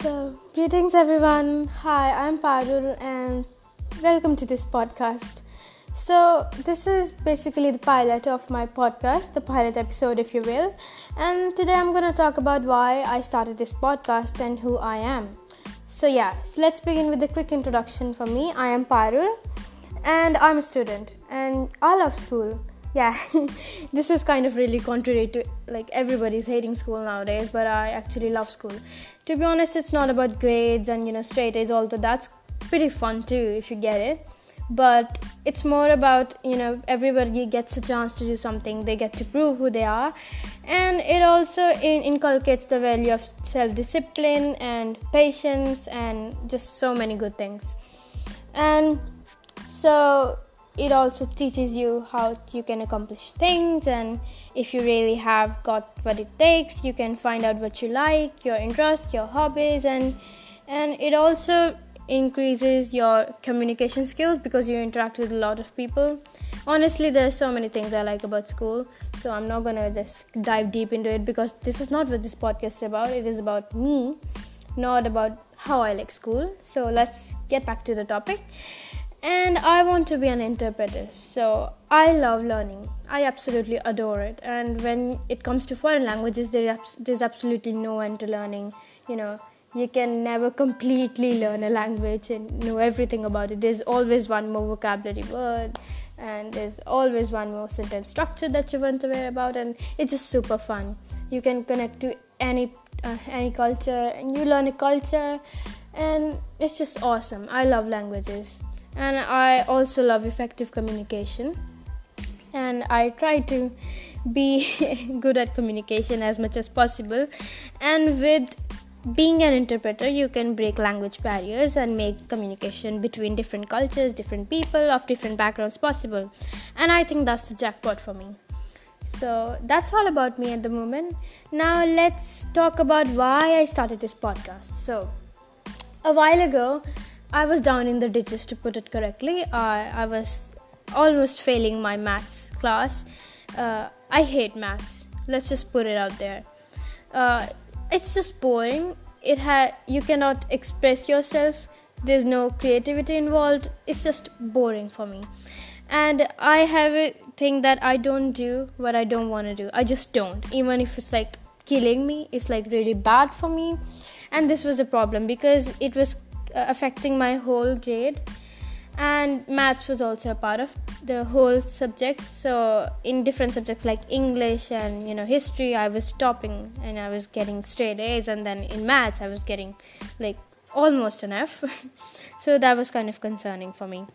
So, greetings everyone. Hi, I'm Parul and welcome to this podcast. So, this is basically the pilot of my podcast, the pilot episode, if you will. And today I'm going to talk about why I started this podcast and who I am. So, yeah, so let's begin with a quick introduction for me. I am Parul and I'm a student and I love school yeah this is kind of really contrary to like everybody's hating school nowadays but i actually love school. To be honest it's not about grades and you know straight a's although that's pretty fun too if you get it. But it's more about you know everybody gets a chance to do something. They get to prove who they are. And it also in- inculcates the value of self-discipline and patience and just so many good things. And so it also teaches you how you can accomplish things and if you really have got what it takes you can find out what you like your interests your hobbies and and it also increases your communication skills because you interact with a lot of people. Honestly there's so many things i like about school so i'm not gonna just dive deep into it because this is not what this podcast is about. It is about me not about how i like school. So let's get back to the topic and I want to be an interpreter. So I love learning. I absolutely adore it. And when it comes to foreign languages, there's absolutely no end to learning. You know, you can never completely learn a language and know everything about it. There's always one more vocabulary word, and there's always one more sentence structure that you want to aware about, and it's just super fun. You can connect to any uh, any culture, and you learn a culture, and it's just awesome. I love languages and I also love effective communication. And I try to be good at communication as much as possible. And with being an interpreter, you can break language barriers and make communication between different cultures, different people of different backgrounds possible. And I think that's the jackpot for me. So that's all about me at the moment. Now let's talk about why I started this podcast. So, a while ago, I was down in the ditches to put it correctly. I, I was almost failing my maths class. Uh, I hate maths. Let's just put it out there. Uh, it's just boring. It ha- you cannot express yourself. There's no creativity involved. It's just boring for me. And I have a thing that I don't do what I don't want to do. I just don't. Even if it's like killing me, it's like really bad for me. And this was a problem because it was Uh, affecting my whole grade. And maths was also a part of the whole subject. So in different subjects like english and you know history i was topping and i was getting straight a's. And then in maths i was getting like almost an f. So that was kind of concerning for me.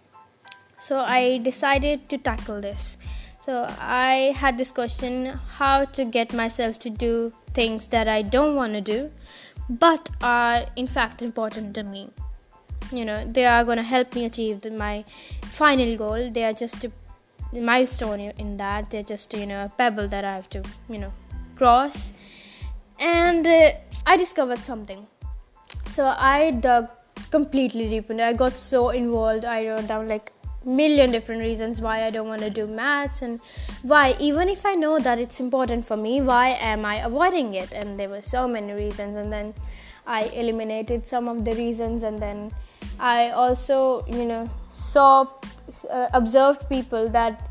So i decided to tackle this. So i had this question how to get myself to do things that i don't want to do but are in fact important to me you know they are going to help me achieve the, my final goal. They are just a milestone in that. They're just you know a pebble that i have to you know cross. And uh, i discovered something. So i dug completely deep and i got so involved. I wrote down like million different reasons why I don't want to do maths and why even if I know that it's important for me why am I avoiding it? And there were so many reasons. And then I eliminated some of the reasons. And then I also, you know, saw, uh, observed people that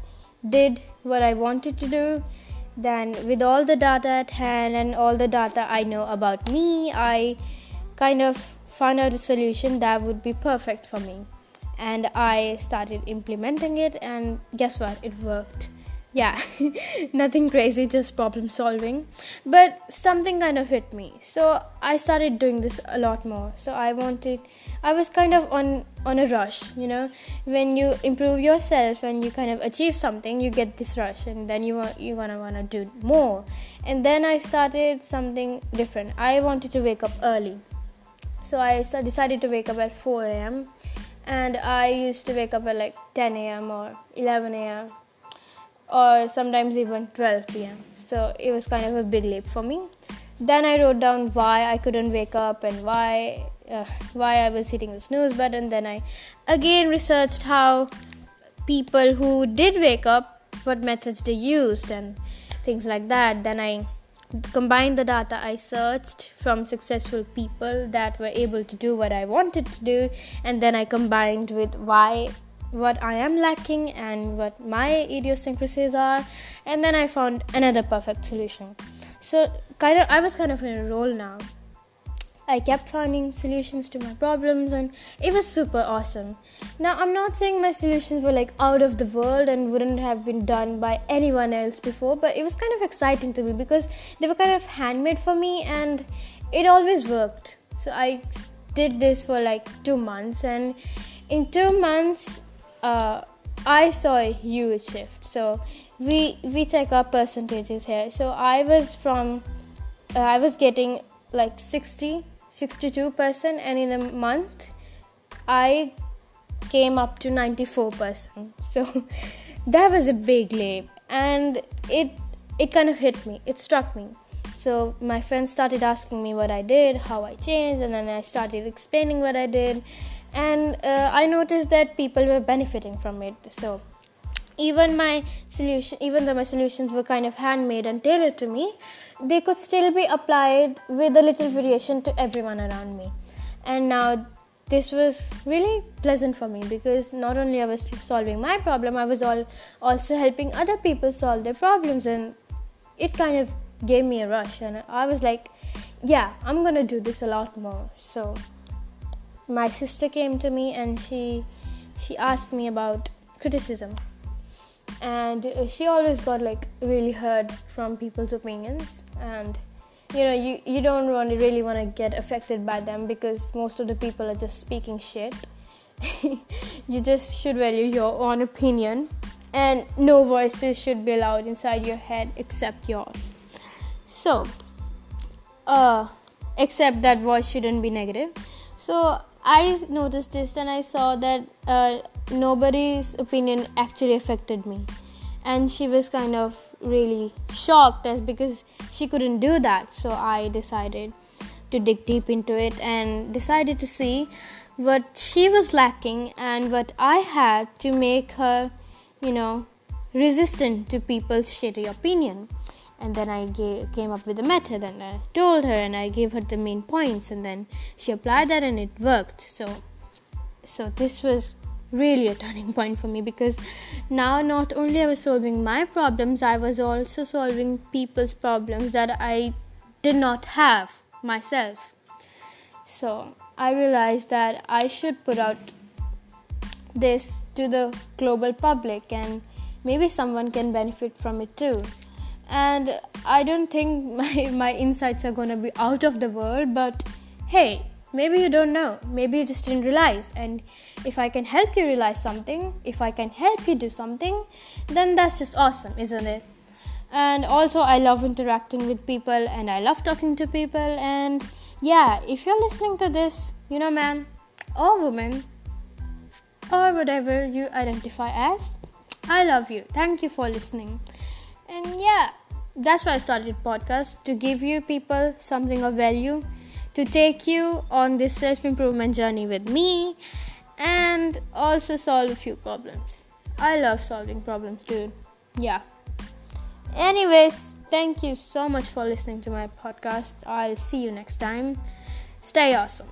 did what I wanted to do. Then, with all the data at hand and all the data I know about me, I kind of found out a solution that would be perfect for me. And I started implementing it, and guess what? It worked yeah nothing crazy just problem solving. But something kind of hit me. So i started doing this a lot more. So i wanted i was kind of on on a rush you know. When you improve yourself and you kind of achieve something you get this rush and then you want you're gonna want to do more. And then i started something different. I wanted to wake up early. So i decided to wake up at 4 a.m and i used to wake up at like 10 a.m or 11 a.m or sometimes even 12 pm. So it was kind of a big leap for me. Then I wrote down why I couldn't wake up and why uh, why I was hitting the snooze button. Then I again researched how people who did wake up, what methods they used and things like that. Then I combined the data I searched from successful people that were able to do what I wanted to do, and then I combined with why what I am lacking and what my idiosyncrasies are, and then I found another perfect solution. So kind of I was kind of in a roll now I kept finding solutions to my problems and it was super awesome. Now, I'm not saying my solutions were like out of the world and wouldn't have been done by anyone else before, but it was kind of exciting to me because they were kind of handmade for me and it always worked. So I did this for like two months, and in two months, uh, I saw a huge shift. So we we check our percentages here. So I was from uh, I was getting like 60 62% and in a month I came up to 94%. So that was a big leap and it it kind of hit me. It struck me. So my friends started asking me what I did, how I changed, and then I started explaining what I did, and uh, I noticed that people were benefiting from it. So even my solution even though my solutions were kind of handmade and tailored to me they could still be applied with a little variation to everyone around me and now this was really pleasant for me because not only I was solving my problem, I was all also helping other people solve their problems, and it kind of gave me a rush. And I was like, yeah, I'm gonna do this a lot more. So my sister came to me and she she asked me about criticism. And she always got like really hurt from people's opinions. And you know you, you don't want to really want to get affected by them because most of the people are just speaking shit. You just should value your own opinion. And no voices should be allowed inside your head except yours. So uh except that voice shouldn't be negative. So i noticed this and i saw that uh, nobody's opinion actually affected me. And she was kind of really shocked as because she couldn't do that. So i decided to dig deep into it and decided to see what she was lacking and what i had to make her you know resistant to people's shitty opinion and then i gave, came up with a method and i told her and i gave her the main points and then she applied that and it worked so so this was really a turning point for me because now not only I was solving my problems, I was also solving people's problems that I did not have myself. So I realized that I should put out this to the global public and maybe someone can benefit from it too. And I don't think my, my insights are gonna be out of the world, but hey, maybe you don't know. Maybe you just didn't realize. And if i can help you realize something if i can help you do something then that's just awesome isn't it? And also i love interacting with people and i love talking to people. And yeah if you're listening to this you know man or woman or whatever you identify as i love you. Thank you for listening and yeah that's why i started podcast to give you people something of value to take you on this self improvement journey with me and also solve a few problems. I love solving problems, dude. Yeah. Anyways, thank you so much for listening to my podcast. I'll see you next time. Stay awesome.